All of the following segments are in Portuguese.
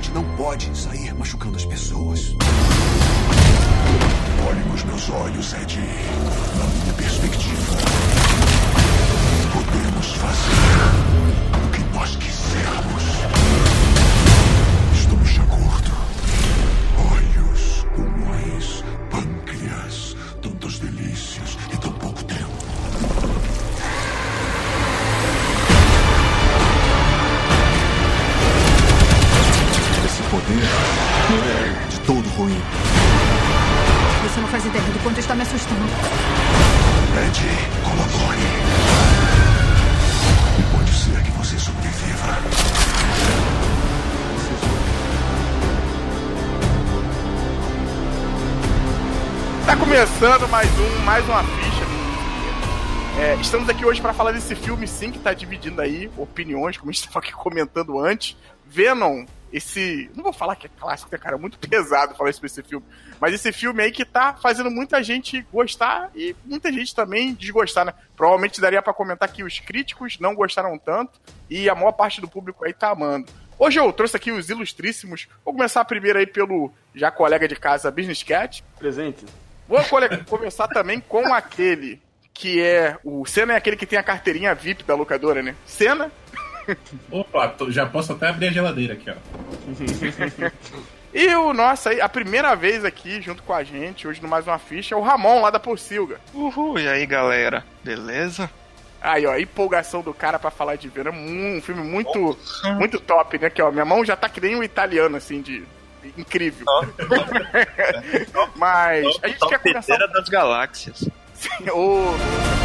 gente não pode sair machucando as pessoas. Olhe nos meus olhos, Ed. Na minha perspectiva, podemos fazer o que nós quisermos. Ideia do quanto está me assustando. Ed, colabore. E pode ser que você sobreviva. Tá começando mais um, mais uma ficha. É, estamos aqui hoje para falar desse filme, sim, que tá dividindo aí opiniões, como a gente estava aqui comentando antes. Venom, esse. Não vou falar que é clássico, né, cara? É muito pesado falar isso esse filme. Mas esse filme aí que tá fazendo muita gente gostar e muita gente também desgostar, né? Provavelmente daria para comentar que os críticos não gostaram tanto e a maior parte do público aí tá amando. Hoje eu trouxe aqui os ilustríssimos. Vou começar primeiro aí pelo já colega de casa Business Cat. Presente. Vou começar também com aquele que é. O Senna é aquele que tem a carteirinha VIP da locadora, né? Senna. Opa, tô- já posso até abrir a geladeira aqui, ó. E o nosso aí, a primeira vez aqui junto com a gente, hoje no Mais Uma Ficha, é o Ramon lá da Pocilga. Uhul, e aí galera, beleza? Aí, ó, a empolgação do cara pra falar de Venom. Um, um filme muito, muito top, né? Que, ó, minha mão já tá que nem um italiano, assim, de. Incrível. Mas a gente quer começar. Torpedeira das galáxias. Ô, Tinha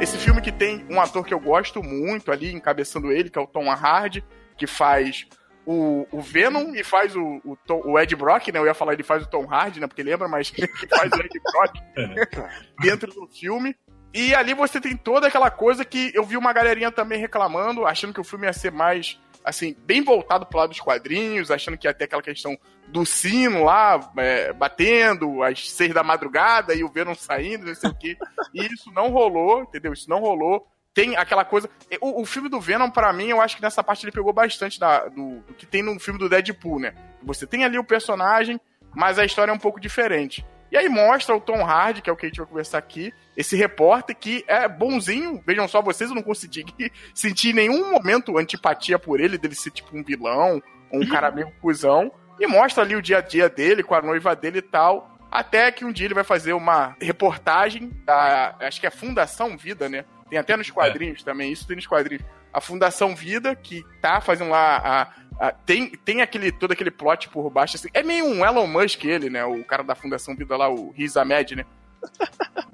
esse filme. Que tem um ator que eu gosto muito ali, encabeçando ele, que é o Tom Hardy, que faz o, o Venom e faz o, o, Tom- o Ed Brock, né? Eu ia falar ele faz o Tom Hardy, né? Porque lembra, mas que faz o Ed Brock dentro do filme. E ali você tem toda aquela coisa que eu vi uma galerinha também reclamando, achando que o filme ia ser mais, assim, bem voltado pro lado dos quadrinhos, achando que ia ter aquela questão do sino lá, é, batendo às seis da madrugada e o Venom saindo, não sei o quê. E isso não rolou, entendeu? Isso não rolou. Tem aquela coisa. O, o filme do Venom, pra mim, eu acho que nessa parte ele pegou bastante da- do, do que tem no filme do Deadpool, né? Você tem ali o personagem, mas a história é um pouco diferente. E aí mostra o Tom Hardy, que é o que a gente vai conversar aqui, esse repórter que é bonzinho. Vejam só, vocês eu não consegui sentir em nenhum momento antipatia por ele, dele ser tipo um vilão, ou um cara meio cuzão. E mostra ali o dia a dia dele com a noiva dele e tal. Até que um dia ele vai fazer uma reportagem da. Acho que é Fundação Vida, né? Tem até nos quadrinhos também, isso tem nos quadrinhos. A Fundação Vida, que tá fazendo lá. A, a- tem, tem aquele, todo aquele plot por baixo. Assim, é meio um Elon Musk ele, né? O cara da Fundação Vida lá, o Riz Ahmed, né?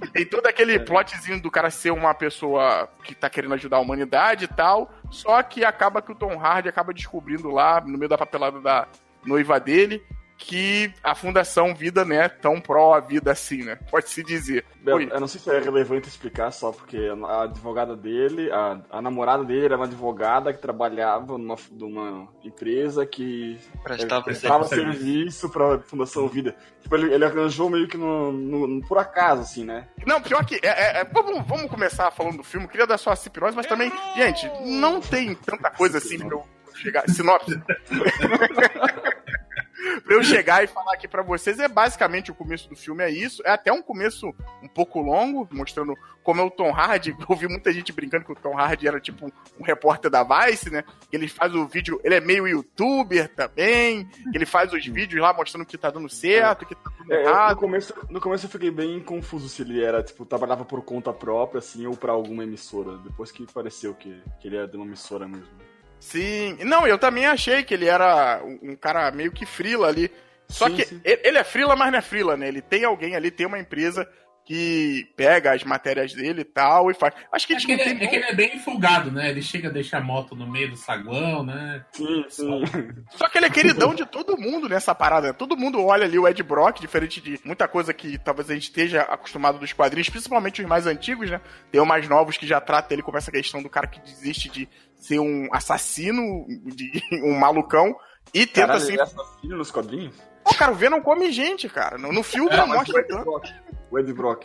E tem todo aquele plotzinho do cara ser uma pessoa que tá querendo ajudar a humanidade e tal. Só que acaba que o Tom Hardy acaba descobrindo lá, no meio da papelada da noiva dele, que a Fundação Vida não é tão pró a vida assim, né? Pode-se dizer. Eu não sei se é relevante explicar só porque a advogada dele, a, a namorada dele era uma advogada que trabalhava numa, numa empresa que Prestava prestava serviço. serviço pra Fundação Vida. Tipo, ele, ele arranjou meio que no, no- no- por acaso, assim, né? Não, pior que. É, é- é- vamos, vamos começar falando do filme. Queria dar só a cipirose, mas também, gente, não tem tanta coisa assim pra eu chegar. Sinopse. pra eu chegar e falar aqui pra vocês, é basicamente o começo do filme, é isso. É até um começo um pouco longo, mostrando como é o Tom Hardy. Eu ouvi muita gente brincando que o Tom Hardy era tipo um repórter da Vice, né? Ele faz o vídeo, ele é meio youtuber também, ele faz os vídeos lá mostrando que tá dando certo, que tá dando É, eu- no, errado. começo, no começo eu fiquei bem confuso se ele era, tipo, trabalhava por conta própria, assim, ou pra alguma emissora. Depois que pareceu que, que ele era de uma emissora mesmo. Sim. Não, eu também achei que ele era um cara meio que frila ali. Só Sim, que sim. ele ele é frila, mas não é frila, né? Ele tem alguém ali, tem uma empresa que pega as matérias dele e tal e faz. Acho que, É que, ele, tem é que ele é bem folgado, né? Ele chega a deixar a moto no meio do saguão, né? Sim, sim. Só que ele é queridão de todo mundo nessa parada. né? Todo mundo olha ali o Ed Brock, diferente de muita coisa que talvez a gente esteja acostumado dos quadrinhos, principalmente os mais antigos, né? Tem os mais novos que já tratam ele como essa questão do cara que desiste de ser um assassino, de um malucão, e tenta Caralho, assim. ele é assassino nos quadrinhos? Pô, cara, o Venom come gente, cara. No, no filme É, não mostra Ed tanto. O Ed Brock.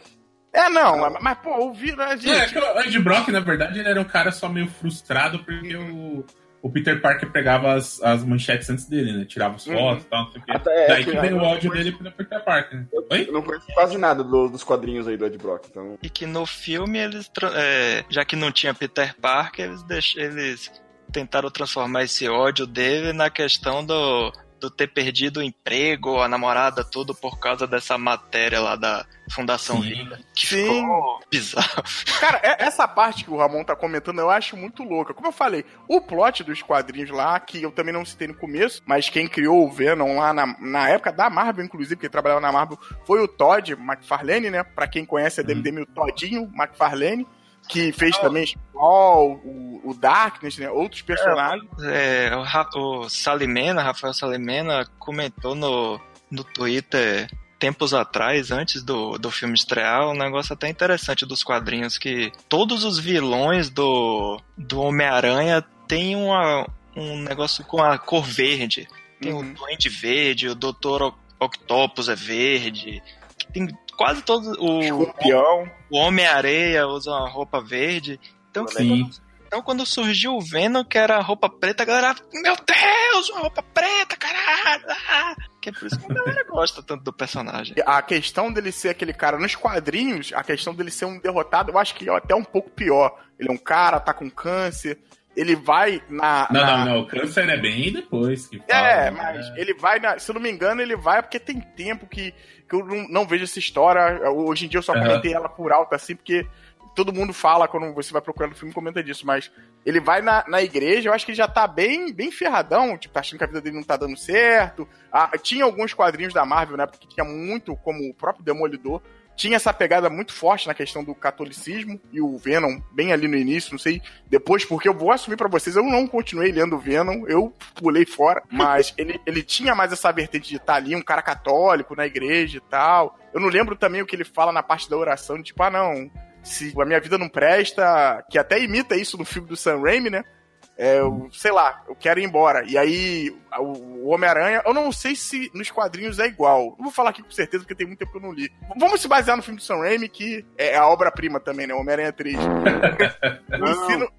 É, não, mas, mas, pô, o Venom. É, Gente, que o Ed Brock, na verdade, ele era um cara só meio frustrado porque o, o Peter Parker pegava as, as manchetes antes dele, né? Tirava as Uhum. fotos e tal, não sei o quê. Até- é Daí que que veio eu o ódio conheço- dele pelo Peter Parker. Oi? Eu não conheço quase nada do- dos quadrinhos aí do Ed Brock, então. E que no filme eles, é, já que não tinha Peter Parker, eles, deix- eles tentaram transformar esse ódio dele na questão do, do ter perdido o emprego, a namorada, tudo por causa dessa matéria lá da Fundação Sim. Vida. Que Sim. ficou bizarro. Cara, é- essa parte que o Ramon tá comentando eu acho muito louca. Como eu falei, o plot dos quadrinhos lá, que eu também não citei no começo, mas quem criou o Venom lá na, na época da Marvel, inclusive, que trabalhava na Marvel, foi o Todd McFarlane, né? Pra quem conhece a DMDM, o Todinho McFarlane, que fez também Spawn, o, o Darkness, né? Outros personagens. É, o, Ra- o Salimena, Rafael Salimena, comentou no, no Twitter tempos atrás, antes do, do filme estrear, um negócio até interessante dos quadrinhos, que todos os vilões do, do Homem-Aranha têm uma, um negócio com a cor verde. Tem Uhum. o Duende Verde, o Doutor Octopus é verde, tem quase todos... O, Escorpião. o Homem-Areia usa uma roupa verde. Então, Sim. então, quando surgiu o Venom, que era roupa preta, a galera, meu Deus, uma roupa preta, caralho! ah!" Que é por isso que a galera gosta tanto do personagem. A questão dele ser aquele cara nos quadrinhos, a questão dele ser um derrotado, eu acho que é até um pouco pior. Ele é um cara, tá com câncer, ele vai na. Não, na- não, não. O câncer é bem depois que fala. É, né? mas ele vai, na, se eu não me engano, ele vai porque tem tempo que, que eu não, não vejo essa história. Hoje em dia eu só comentei ela por alto, assim, porque todo mundo fala quando você vai procurando o filme comenta disso, mas ele vai na, na igreja, eu acho que ele já tá bem, bem ferradão, tipo, tá achando que a vida dele não tá dando certo. Ah, tinha alguns quadrinhos da Marvel, né, porque tinha muito, como o próprio Demolidor, tinha essa pegada muito forte na questão do catolicismo e o Venom bem ali no início, não sei depois, porque eu vou assumir pra vocês, eu não continuei lendo o Venom, eu pulei fora, mas ele, ele tinha mais essa vertente de estar ali, um cara católico na igreja e tal. Eu não lembro também o que ele fala na parte da oração, de tipo, ah não, se a minha vida não presta, que até imita isso no filme do Sam Raimi, né? É, eu, sei lá, eu quero ir embora. E aí, o Homem-Aranha, eu não sei se nos quadrinhos é igual. Não vou falar aqui com certeza, porque tem muito tempo que eu não li. Vamos se basear no filme do Sam Raimi, que é a obra-prima também, né? Homem-Aranha 3. o, sino,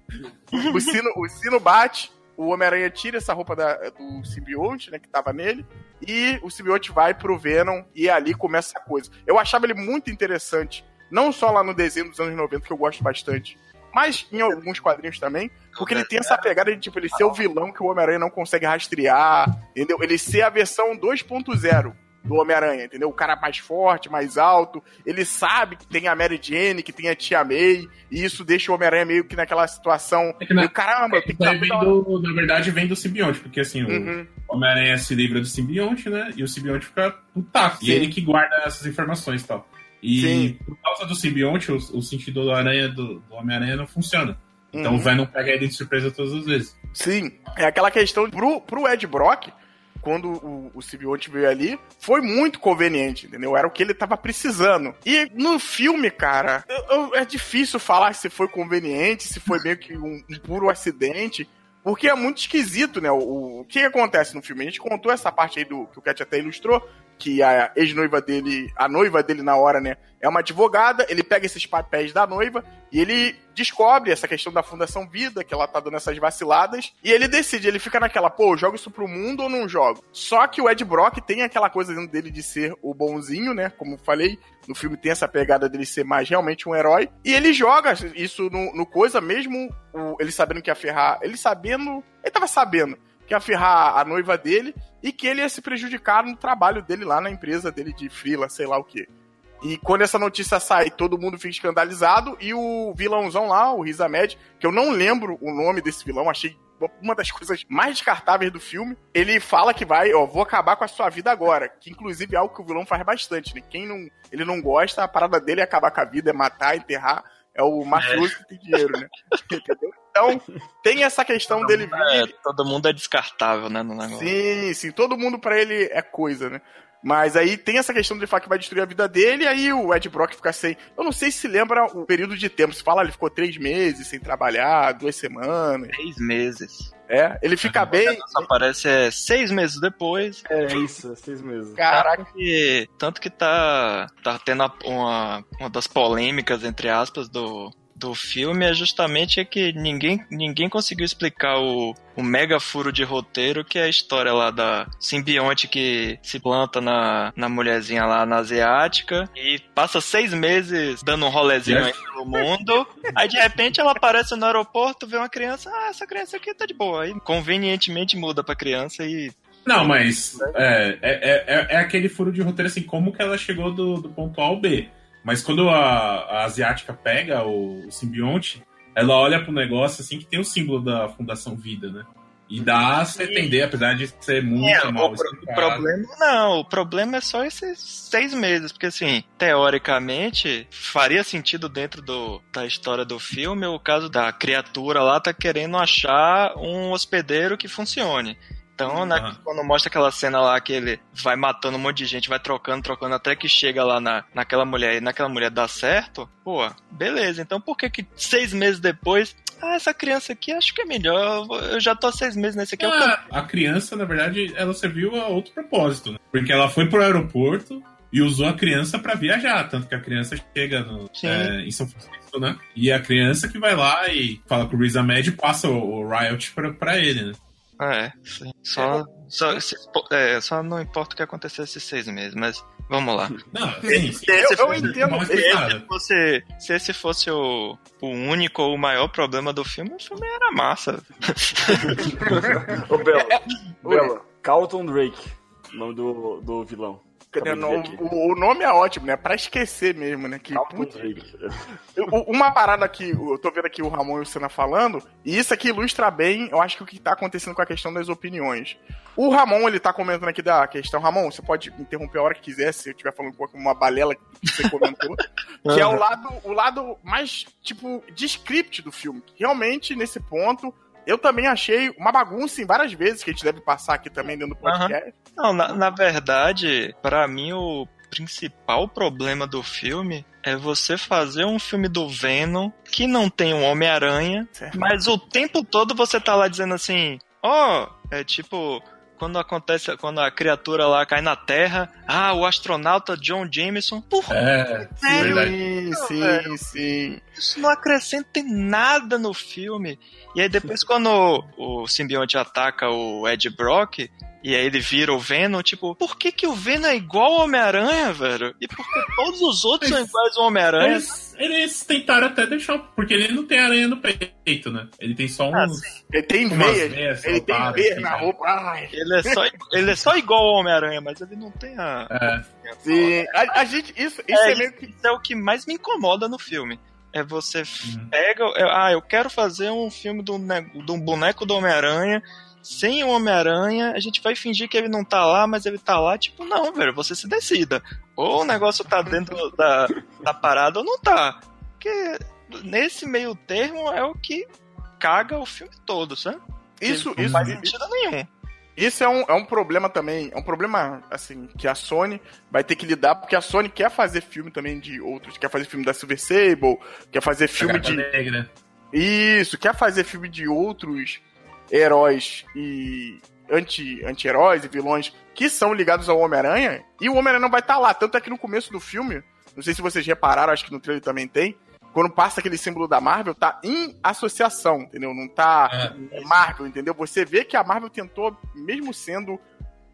o, sino, o sino bate, o Homem-Aranha tira essa roupa da- do simbionte, né, que tava nele, e o simbionte vai pro Venom, e ali começa a coisa. Eu achava ele muito interessante, não só lá no desenho dos anos 90, que eu gosto bastante, mas em alguns quadrinhos também, porque ele tem essa pegada de, tipo, ele ser o vilão que o Homem-Aranha não consegue rastrear, entendeu? Ele ser a versão 2.0 do Homem-Aranha, entendeu? O cara mais forte, mais alto, ele sabe que tem a Mary Jane, que tem a Tia May, e isso deixa o Homem-Aranha meio que naquela situação, É que na- meio, caramba, eu tenho que hora- do, na verdade, vem do simbionte, porque assim, o Uhum. Homem-Aranha se livra do simbionte, né? E o simbionte fica putaço. Sim. E ele que guarda essas informações e tal. E Sim. por causa do simbionte, o, o sentido do aranha do, do Homem-Aranha não funciona. Então Uhum. o Venom pega ele de surpresa todas as vezes. Sim, é aquela questão pro, pro Ed Brock, quando o, o simbionte veio ali, foi muito conveniente, entendeu? Era o que ele tava precisando. E no filme, cara, eu- eu- é difícil falar se foi conveniente, se foi meio que um, um puro acidente. Porque é muito esquisito, né? O, o que acontece no filme? A gente contou essa parte aí do que o Cat até ilustrou, que a ex-noiva dele, a noiva dele na hora, né, é uma advogada, ele pega esses papéis da noiva e ele descobre essa questão da Fundação Vida, que ela tá dando essas vaciladas, e ele decide, ele fica naquela, pô, eu jogo isso pro mundo ou não jogo? Só que o Ed Brock tem aquela coisa dentro dele de ser o bonzinho, né, como falei, no filme tem essa pegada dele ser mais realmente um herói, e ele joga isso no, no coisa, mesmo o- ele sabendo que ia ferrar, ele sabendo, ele tava sabendo que ia ferrar a noiva dele e que ele ia se prejudicar no trabalho dele lá na empresa dele de freela, sei lá o que. E quando essa notícia sai, todo mundo fica escandalizado e o vilãozão lá, o Rizamed, que eu não lembro o nome desse vilão, achei uma das coisas mais descartáveis do filme. Ele fala que vai, ó, vou acabar com a sua vida agora. Que inclusive é algo que o vilão faz bastante, né? Quem não, ele não gosta, a parada dele é acabar com a vida, é matar, enterrar. É o mafioso que tem dinheiro, né? Entendeu? Então, tem essa questão dele É, vir. todo mundo é descartável, né, no negócio. Sim, sim, todo mundo pra ele é coisa, né? Mas aí tem essa questão de falar que vai destruir a vida dele, e aí o Ed Brock fica sem. Eu não sei se lembra o período de tempo. Se fala, ele ficou três meses sem trabalhar, duas semanas. Seis meses. É, ele fica bem. Só aparece é, seis meses depois. É isso, é seis meses. Caraca, E, tanto que tá, tá tendo uma, uma das polêmicas, entre aspas, do, do filme é justamente que ninguém, ninguém conseguiu explicar o, o mega furo de roteiro que é a história lá da simbionte que se planta na, na mulherzinha lá na asiática e passa seis meses dando um rolezinho aí pelo mundo. Aí de repente ela aparece no aeroporto, vê uma criança, ah, essa criança aqui tá de boa. Aí convenientemente muda pra criança e Não, mas é, é, é, é aquele furo de roteiro assim, como que ela chegou do, do ponto A ao B. Mas quando a, a asiática pega o, o simbionte, ela olha pro negócio assim que tem o símbolo da Fundação Vida, né? E dá a se entender, apesar de ser muito É, mal o, pro- problema não, o problema é só esses seis meses, porque assim, teoricamente, faria sentido dentro do, da história do filme o caso da criatura lá tá querendo achar um hospedeiro que funcione. Então, né, quando mostra aquela cena lá que ele vai matando um monte de gente, vai trocando, trocando, até que chega lá na, naquela mulher e naquela mulher dá certo, pô, beleza. Então por que que seis meses depois, ah, essa criança aqui acho que é melhor, eu já tô há seis meses nesse aqui, quero Ah, a criança, na verdade, ela serviu a outro propósito, né? Porque ela foi pro aeroporto e usou a criança pra viajar, tanto que a criança chega no, é, em São Francisco, né? E é a criança que vai lá e fala com o Riz Ahmed e passa o, o Riot pra, pra ele, né? É, sim. Só, só, se- é, só não importa o que acontecer esses seis meses, mas vamos lá. Não, sim, sim. Eu- eu Mas entendo. mal Se fosse, se esse fosse o, o único ou o maior problema do filme, o filme era massa. Ô, Bela, Oi. Bela, Carlton Drake, o nome do, do vilão. O, o nome é ótimo, né? Pra esquecer mesmo, né? Que, putz, Uma parada que eu tô vendo aqui o Ramon e o Senna falando, e isso aqui ilustra bem, eu acho que o que tá acontecendo com a questão das opiniões. O Ramon, ele tá comentando aqui da questão. Ramon, você pode interromper a hora que quiser, se eu estiver falando com uma balela que você comentou. que é o lado, o lado mais, tipo, de script do filme. Realmente, nesse ponto, eu também achei uma bagunça em várias vezes, que a gente deve passar aqui também dentro do podcast. Não, na, na verdade, pra mim o principal problema do filme é você fazer um filme do Venom que não tem um Homem-Aranha, mas o tempo todo você tá lá dizendo assim, ó, é tipo quando acontece, quando a criatura lá cai na Terra, ah, o astronauta John Jameson, por É, Sério? Sim, sim, velho. sim. isso não acrescenta em nada no filme. E aí depois quando o, o simbionte ataca o Ed Brock, e aí ele vira o Venom, tipo, por que que o Venom é igual ao Homem-Aranha, velho? E por que todos os outros são iguais ao Homem-Aranha? Eles, tentaram até deixar. Porque ele não tem aranha no peito, né? Ele tem só Ah, uns. Ele tem veias ele tem veias assim, na né? roupa. Ai. Ele é só, ele é só igual ao Homem-Aranha, mas ele não tem a... É, Sim, a, a gente, isso, isso é, É, meio que. Isso é o que mais me incomoda no filme. É você Uhum. pega. é, ah, eu quero fazer um filme do, de um boneco do Homem-Aranha. Sem o Homem-Aranha, a gente vai fingir que ele não tá lá, mas ele tá lá. Tipo, não, velho, você se decida. Ou o negócio tá dentro da, da parada ou não tá. Porque nesse meio termo é o que caga o filme todo, sabe? Isso, não isso, faz isso, sentido nenhum. isso é, um, é um problema também. É um problema, assim, que a Sony vai ter que lidar, porque a Sony quer fazer filme também de outros. Quer fazer filme da Silver Sable, quer fazer filme de. negra. Isso, quer fazer filme de outros heróis e anti- anti-heróis e vilões que são ligados ao Homem-Aranha, e o Homem-Aranha não vai estar lá. Tanto é que no começo do filme, não sei se vocês repararam, acho que no trailer também tem, quando passa aquele símbolo da Marvel, tá em associação, entendeu? Não tá É. Marvel, entendeu? Você vê que a Marvel tentou, mesmo sendo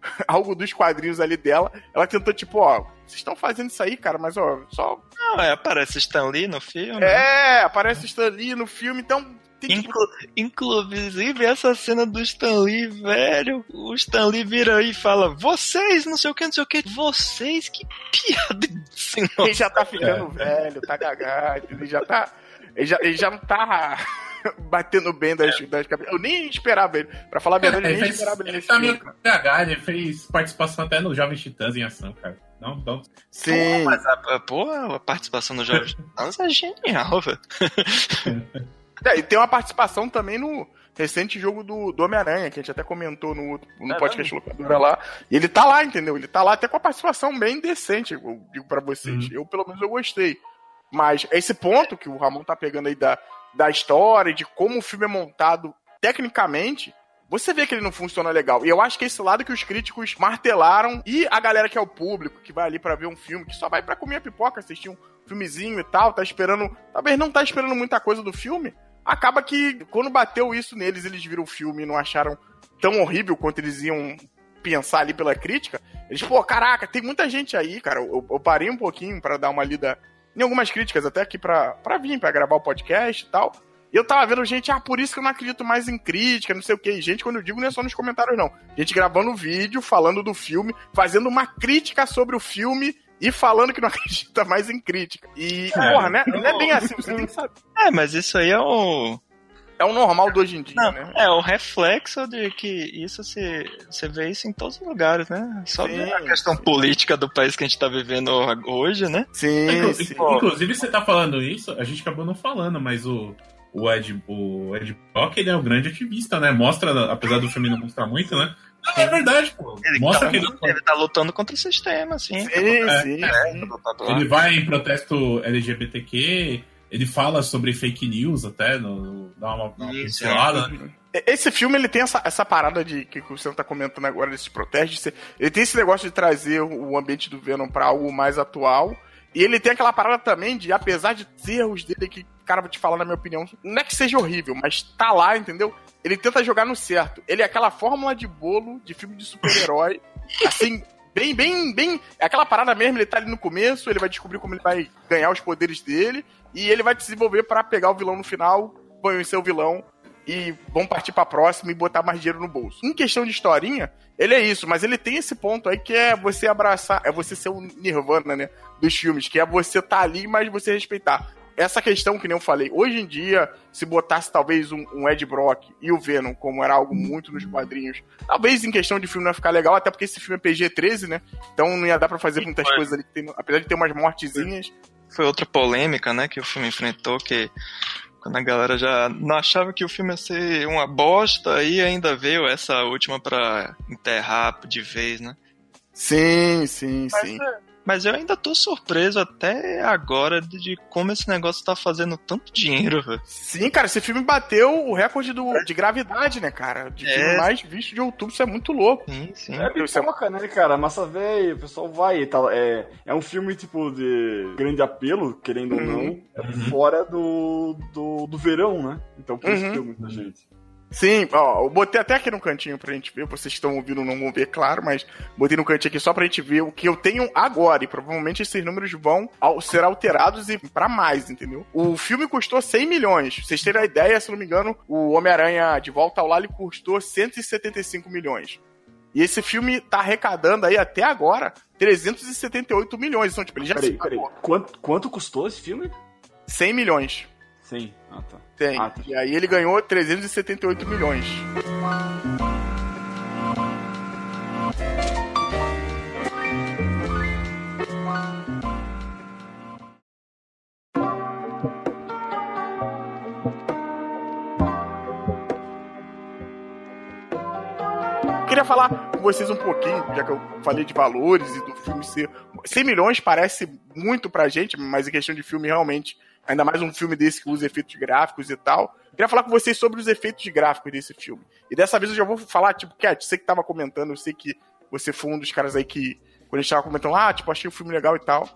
algo dos quadrinhos ali dela, ela tentou, tipo, ó, vocês estão fazendo isso aí, cara, mas ó, só. Não, é, aparece Stan Lee no filme. É, aparece Stan Lee no filme, então. Tem, tipo, Inclu- inclusive, essa cena do Stan Lee, velho, o Stan Lee vira aí e fala, vocês, não sei o que, não sei o que, vocês, que piada sem Ele já tá ficando velho, tá gagado, ele já tá. Ele já, ele já não tá. batendo bem das, das cabeças. Eu nem esperava ele. Pra falar a verdade, eu Ele nem fez, esperava ele ele tá meio PH, ele fez participação até no Jovem Titãs em ação, cara. Não, não. Sim. Mas a, a, pô, a participação do Jovem Titãs é genial, velho. É, e tem uma participação também no recente jogo do, do Homem-Aranha, que a gente até comentou no, no É podcast locadora lá. E ele tá lá, entendeu? Ele tá lá até com a participação bem decente, eu digo pra vocês. Uhum. Eu, pelo menos, eu gostei. Mas esse ponto que o Ramon tá pegando aí da, da história, de como o filme é montado tecnicamente, você vê que ele não funciona legal. E eu acho que é esse lado que os críticos martelaram e a galera que é o público, que vai ali pra ver um filme, que só vai pra comer a pipoca, assistir um filmezinho e tal, tá esperando, talvez não tá esperando muita coisa do filme, acaba que quando bateu isso neles, eles viram o filme e não acharam tão horrível quanto eles iam pensar ali pela crítica. Eles, pô, caraca, tem muita gente aí, cara. Eu, eu parei um pouquinho pra dar uma lida em algumas críticas, até aqui pra, pra vir, pra gravar o podcast e tal. E eu tava vendo gente, ah, por isso que eu não acredito mais em crítica, não sei o que. Gente, quando eu digo, não é só nos comentários, não. Gente gravando vídeo, falando do filme, fazendo uma crítica sobre o filme e falando que não acredita mais em crítica. E, É. porra, né? Não é bem assim, você tem que saber. É, mas isso aí é o. É o normal do hoje em dia, Não, né? é o reflexo de que isso se. Você vê isso em todos os lugares, né? Só Sim, a questão sim. política do país que a gente tá vivendo hoje, né? Sim, Inclu- sim. Inclusive, você tá falando isso, a gente acabou não falando, mas o, o Ed, o Ed Brock, ele é o grande ativista, né? Mostra, apesar do filme não mostrar muito, né? Não, é verdade, pô. Ele, Mostra tá, que ele, ele tá lutando contra o sistema, assim. Sim, É, sim, É, sim. tá ele vai em protesto LGBTQ, ele fala sobre fake news até, no, no- dá uma, uma Isso, pincelada, né? Esse filme, ele tem essa, essa parada de que você tá comentando agora desses protestos. de ser- Ele tem esse negócio de trazer o ambiente do Venom pra algo mais atual. E ele tem aquela parada também de, apesar de erros dele, que, cara, vou te falar na minha opinião, não é que seja horrível, mas tá lá, entendeu? Ele tenta jogar no certo. Ele é aquela fórmula de bolo de filme de super-herói, assim, bem, bem, bem. É aquela parada mesmo, ele tá ali no começo, ele vai descobrir como ele vai ganhar os poderes dele, e ele vai desenvolver pra pegar o vilão no final, conhecer o vilão e vão partir pra próxima e botar mais dinheiro no bolso. Em questão de historinha, ele é isso, mas ele tem esse ponto aí que é você abraçar, é você ser o Nirvana, né, dos filmes, que é você tá ali, mas você respeitar. Essa questão que nem eu falei, hoje em dia, se botasse talvez um, um Ed Brock e o Venom, como era algo muito nos quadrinhos, talvez em questão de filme não ia ficar legal, até porque esse filme é PG-13, né? Então não ia dar pra fazer muitas coisas ali, que tem- apesar de ter umas mortezinhas. Foi outra polêmica, né, que o filme enfrentou, que quando a galera já não achava que o filme ia ser uma bosta, e ainda veio essa última pra enterrar de vez, né? Sim, sim, Mas, sim. é, mas eu ainda tô surpreso até agora de, como esse negócio tá fazendo tanto dinheiro, velho. Sim, cara, esse filme bateu o recorde do, de gravidade, né, cara? De É. filme mais visto de outubro, isso é muito louco. Sim, sim. É Isso é- pipoca, né, cara? Massa velho, o pessoal vai e tal. É, é um filme, tipo, de grande apelo, querendo ou não, Uhum. é fora do, do, do verão, né? Então por isso Uhum. que muita gente. Sim, ó, eu botei até aqui no cantinho pra gente ver, vocês estão ouvindo não vão ver, claro, mas botei no cantinho aqui só pra gente ver o que eu tenho agora, e provavelmente esses números vão al- ser alterados e pra mais, entendeu? O filme custou 100 milhões, pra vocês terem a ideia, se não me engano, o Homem-Aranha de Volta ao Lar ele custou 175 milhões. E esse filme tá arrecadando aí até agora 378 milhões, então tipo, ele já Peraí, peraí. Quanto, quanto custou esse filme? 100 milhões. Sim. Ah, tá. Tem. Ah, tá. E aí ele ganhou 378 milhões. Queria falar com vocês um pouquinho, já que eu falei de valores e do filme ser. 100 milhões parece muito pra gente, mas em questão de filme, realmente, ainda mais um filme desse que usa efeitos gráficos e tal. Queria falar com vocês sobre os efeitos gráficos desse filme. E dessa vez eu já vou falar, tipo, Cat, você que tava comentando, eu sei que você foi um dos caras aí que, quando a gente tava comentando, ah, tipo, achei o filme legal e tal.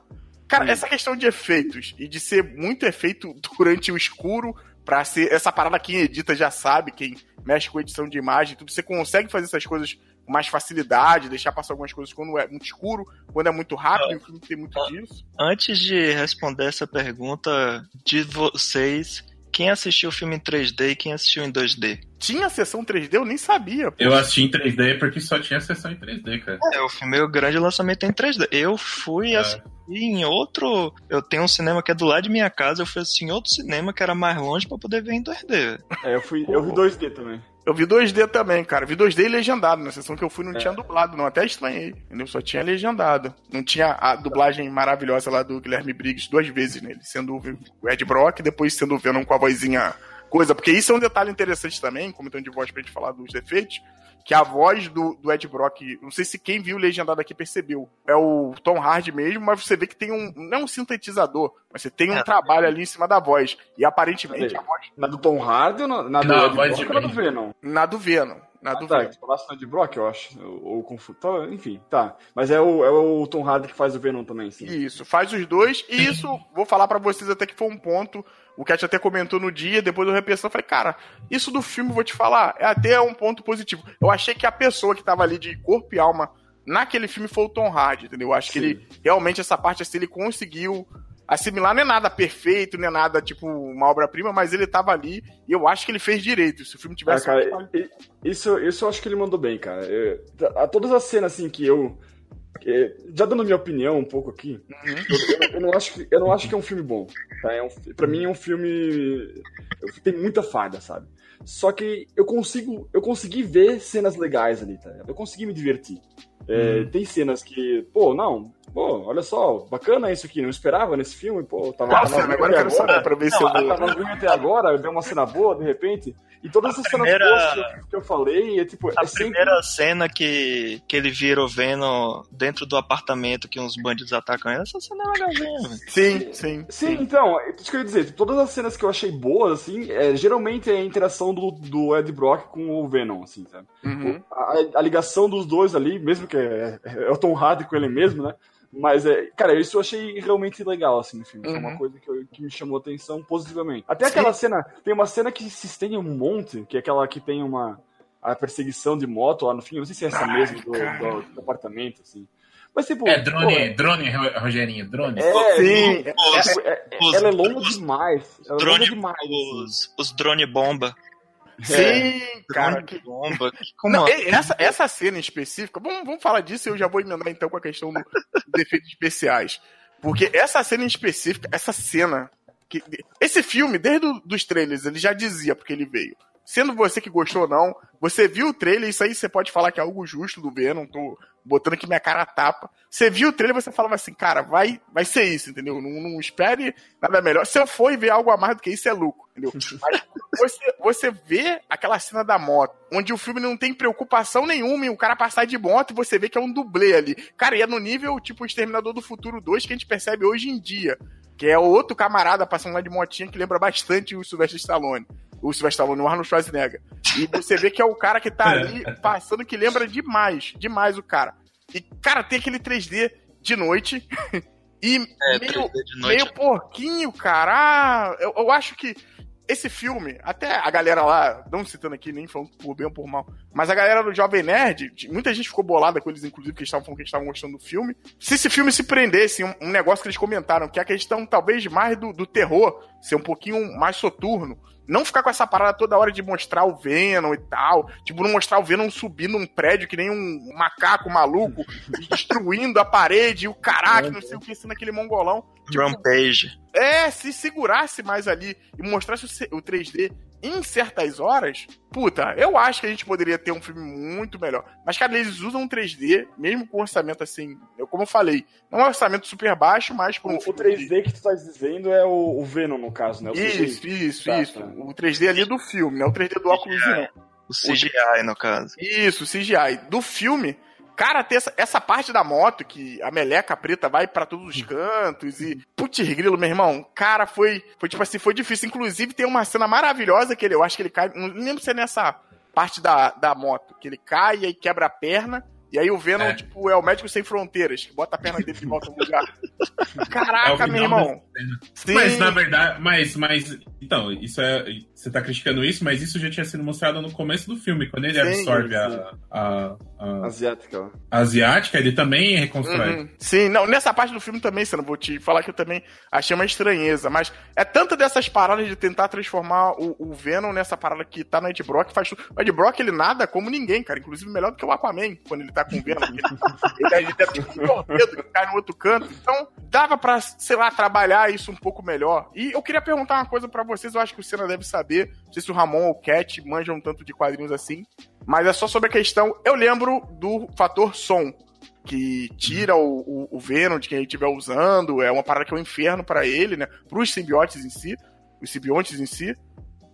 Cara, essa questão de efeitos e de ser muito efeito durante o escuro, pra ser essa parada quem edita já sabe, quem mexe com edição de imagem, tudo, você consegue fazer essas coisas com mais facilidade, deixar passar algumas coisas quando é muito escuro, quando é muito rápido, e o filme tem muito disso. Antes de responder essa pergunta de vocês, quem assistiu o filme em 3D e quem assistiu em 2D. Tinha sessão 3D, eu nem sabia. pô. Eu assisti em 3D porque só tinha sessão em 3D, cara. É, o filme é o grande lançamento em 3D. Eu fui É. assistir em outro. Eu tenho um cinema que é do lado de minha casa, eu fui assistir em outro cinema que era mais longe pra poder ver em 2D. É, eu, fui, eu vi 2D também. Eu vi 2D também, cara. Vi 2D e legendado. Na sessão que eu fui não tinha dublado, não. Até estranhei. Entendeu? Só tinha legendado. Não tinha a dublagem maravilhosa lá do Guilherme Briggs duas vezes nele. Sendo o Ed Brock e depois sendo o Venom com a vozinha coisa. Porque isso é um detalhe interessante também, comentando de voz pra gente falar dos defeitos. Que a voz do, do Ed Brock, não sei se quem viu o legendado aqui percebeu. É o Tom Hardy mesmo, mas você vê que tem um. Não é um sintetizador, mas você tem um É. trabalho ali em cima da voz. E aparentemente a voz. Na do Tom Hardy ou na, na do Não, Ed a voz Brock de ou na do Venom. Na do Venom. Na do Ah, tá, Venom. que falasse de Brock, eu acho. Ou, ou confu- tá, enfim, tá. Mas é o, é o Tom Hardy que faz o Venom também, sim. Isso, faz os dois, e isso, vou falar pra vocês até que foi um ponto, o Cat até comentou no dia, depois eu repensando, eu falei, cara, isso do filme, vou te falar, é até um ponto positivo. Eu achei que a pessoa que tava ali de corpo e alma naquele filme foi o Tom Hardy, entendeu? Eu acho que Sim. ele, realmente, essa parte assim, ele conseguiu assimilar, não é nada perfeito, não é nada, tipo, uma obra-prima, mas ele tava ali, e eu acho que ele fez direito, se o filme Ah, tivesse... cara, e- e- isso, isso eu acho que ele mandou bem, cara. Eu- a- todas as cenas, assim, que eu. Que- já dando minha opinião um pouco aqui, Uhum. eu, eu não acho que, eu não acho que é um filme bom. Tá? É um, pra mim é um filme. Tem muita falha, sabe? Só que eu consigo. Eu consegui ver cenas legais ali, tá? Eu consegui me divertir. É, Tem cenas que, pô, não, pô, olha só, bacana isso aqui, não esperava nesse filme, pô, tava. Nossa, agora eu quero até saber pra ver se eu Não, vou... tava até agora, deu uma cena boa, de repente. E todas essas cenas boas que eu, falei, é tipo, A é sempre. primeira cena que, que ele vira o Venom dentro do apartamento que uns bandidos atacam, essa cena é legalzinha, velho. Sim, sim, Sim, então, é isso que eu ia dizer, todas as cenas que eu achei boas, assim, é, geralmente é a interação do, do Ed Brock com o Venom, assim, sabe? Uhum. A, a ligação dos dois ali, mesmo que é, é o Tom Hardy com ele mesmo, né? Mas, é, cara, isso eu achei realmente legal, assim, no filme. Foi uma Uhum. coisa que, eu- que me chamou a atenção positivamente. Até aquela cena, tem uma cena que se estende um monte, que é aquela que tem uma... A perseguição de moto lá no fim, eu não sei se é essa Ai, mesmo do, cara. do- do apartamento, assim. Mas, tipo... É, pô, drone, drone, Ro- Rogerinho, drone. é, Sim, é, tipo, é- é- Os- ela é longa os- demais. Ela é longa Drone, demais. assim. os, os drone bomba. sim, cara, Drone que... bomba. que- Não, é? essa, essa cena em específica, vamos, vamos falar disso e eu já vou emendar então com a questão dos defeitos especiais. Porque essa cena em específica, essa cena. Que, esse filme, desde o- dos trailers, ele já dizia porque ele veio. Sendo você que gostou ou não, você viu o trailer, isso aí você pode falar que é algo justo do Venom, tô botando aqui minha cara a tapa. Você viu o trailer, você falava assim, cara, vai, vai ser isso, entendeu? Não, não espere nada melhor. Se eu for e ver algo a mais do que isso, é lucro, entendeu? Mas você, você vê aquela cena da moto, onde o filme não tem preocupação nenhuma em o cara passar de moto e você vê que é um dublê ali. Cara, e é no nível tipo Exterminador do Futuro 2 que a gente percebe hoje em dia. Que é outro camarada passando lá de motinha que lembra bastante o Sylvester Stallone. O Sylvester Stallone, o Arnold Schwarzenegger. E você vê que é o cara que tá ali passando que lembra demais, demais o cara. E, cara, tem aquele 3D de noite. e É, meio, 3D de noite. meio porquinho, cara. Ah, eu, eu acho que esse filme, até a galera lá, não citando aqui, nem falando por bem ou por mal, mas a galera do Jovem Nerd, muita gente ficou bolada com eles, inclusive, que estavam falando que estavam gostando do filme. Se esse filme se prendesse, um, um negócio que eles comentaram, que é a questão talvez mais do, do terror, ser um pouquinho mais soturno, não ficar com essa parada toda hora de mostrar o Venom e tal. Tipo, não mostrar o Venom subir num prédio que nem um macaco maluco, destruindo a parede e o caraca, não sei o que, sendo aquele mongolão. Tipo, Rampage. é, se segurasse mais ali e mostrasse o 3D em certas horas, puta, eu acho que a gente poderia ter um filme muito melhor. Mas, cara, eles usam 3D, mesmo com orçamento assim, eu, como eu falei, não é um orçamento super baixo, mas por um O, o filme de- 3D que tu tá dizendo é o, o Venom, no caso, né? O CGI. Isso, isso, Tá, isso. tá. O 3D ali do filme, não é o 3D do óculos, não. O CGI, no caso. Isso, CGI. Do filme, cara, ter essa, essa parte da moto que a meleca preta vai pra todos os cantos e. Putz, grilo, meu irmão. Cara, foi. Foi tipo assim, foi difícil. Inclusive, tem uma cena maravilhosa que ele, eu acho que ele cai. Não lembro se é nessa parte da, da moto, que ele cai e aí quebra a perna. E aí o Venom, É. tipo, é o médico sem fronteiras, que bota a perna dele de volta no lugar. É Caraca, final meu irmão. Mas na verdade, mas, mas então, isso é. Você tá criticando isso, mas isso já tinha sido mostrado no começo do filme, quando ele Sim, absorve sim. a, a, a Asiática. ó. asiática, ele também reconstrói. Uhum. Sim, não, nessa parte do filme também, você não vou te falar que eu também achei uma estranheza, mas é tanto dessas paradas de tentar transformar o, o Venom nessa parada que tá no Ed Brock, faz tudo. O Ed Brock, ele nada como ninguém, cara, inclusive melhor do que o Aquaman, quando ele tá com o Venom. Ele, ele, ele é tipo um torpedo que cai no outro canto, então dava pra, sei lá, trabalhar isso um pouco melhor. E eu queria perguntar uma coisa pra vocês, eu acho que o Senna deve saber, não sei se o Ramon ou o Cat manjam um tanto de quadrinhos assim, mas é só sobre a questão, eu lembro do fator som, que tira o, o, o Venom de quem ele estiver usando, é uma parada que é um inferno pra ele, né? Pros simbiotes em si, os simbiontes em si.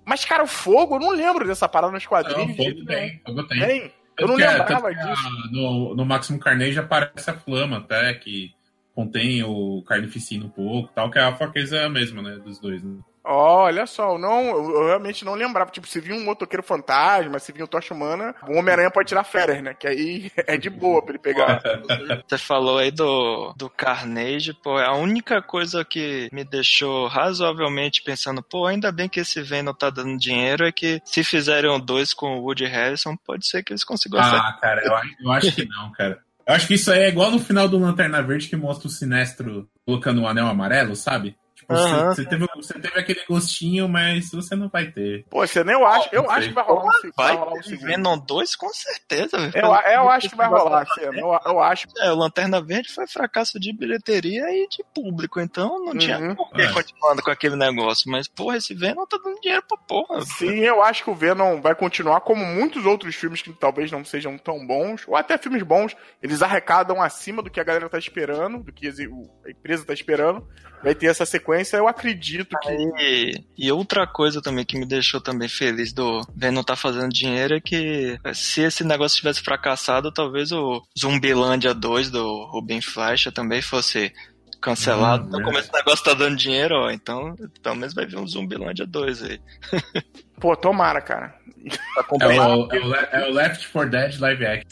Mas, cara, o fogo, eu não lembro dessa parada nos Não, quadrinhos. de fogo tem, fogo tem. Tem? Eu não que- lembrava tanto que a- disso. No, no Maximum Carnage aparece a flama até, que contém o carnificina um pouco tal, que a fraqueza é a mesma, né, dos dois. Né? Olha só, eu não, eu, eu realmente não lembrava. Tipo, se vir um motoqueiro fantasma, se vir um tocha humana, o Homem-Aranha pode tirar férias, né? Que aí é de boa pra ele pegar. Você falou aí do, do Carnage, pô, é a única coisa que me deixou razoavelmente pensando, pô, ainda bem que esse Venom tá dando dinheiro, é que se fizerem dois com o Woody Harrison, pode ser que eles consigam acertar. Ah, cara, eu, acho- eu acho que não, cara. Eu acho que isso aí é igual no final do Lanterna Verde que mostra o Sinestro colocando um anel amarelo, sabe? Tipo, você- teve, você teve aquele gostinho, mas você não vai ter. Pô, você nem eu acho. Eu acho que vai rolar um, vai Vai rolar um segundo. Venom 2 com certeza, velho. Eu, eu acho que vai rolar. Eu, eu acho. É, o Lanterna Verde foi fracasso de bilheteria e de público, então não tinha Uhum. por que É. continuando com aquele negócio. Mas, porra, esse Venom tá dando dinheiro pra porra. Sim, eu acho que o Venom vai continuar como muitos outros filmes que talvez não sejam tão bons, ou até filmes bons, eles arrecadam acima do que a galera tá esperando, do que a empresa tá esperando. Vai ter essa sequência, eu acredito que. E, outra coisa também que me deixou também feliz do Venom tá fazendo dinheiro é que se esse negócio tivesse fracassado, talvez o Zumbilândia 2 do Ruben Fleischer também fosse cancelado. Hum, então, é. como esse negócio tá dando dinheiro, ó, então pelo menos vai vir um Zumbilândia 2 aí. Pô, tomara, cara. Tá É o, é o é o Left 4 Dead live action.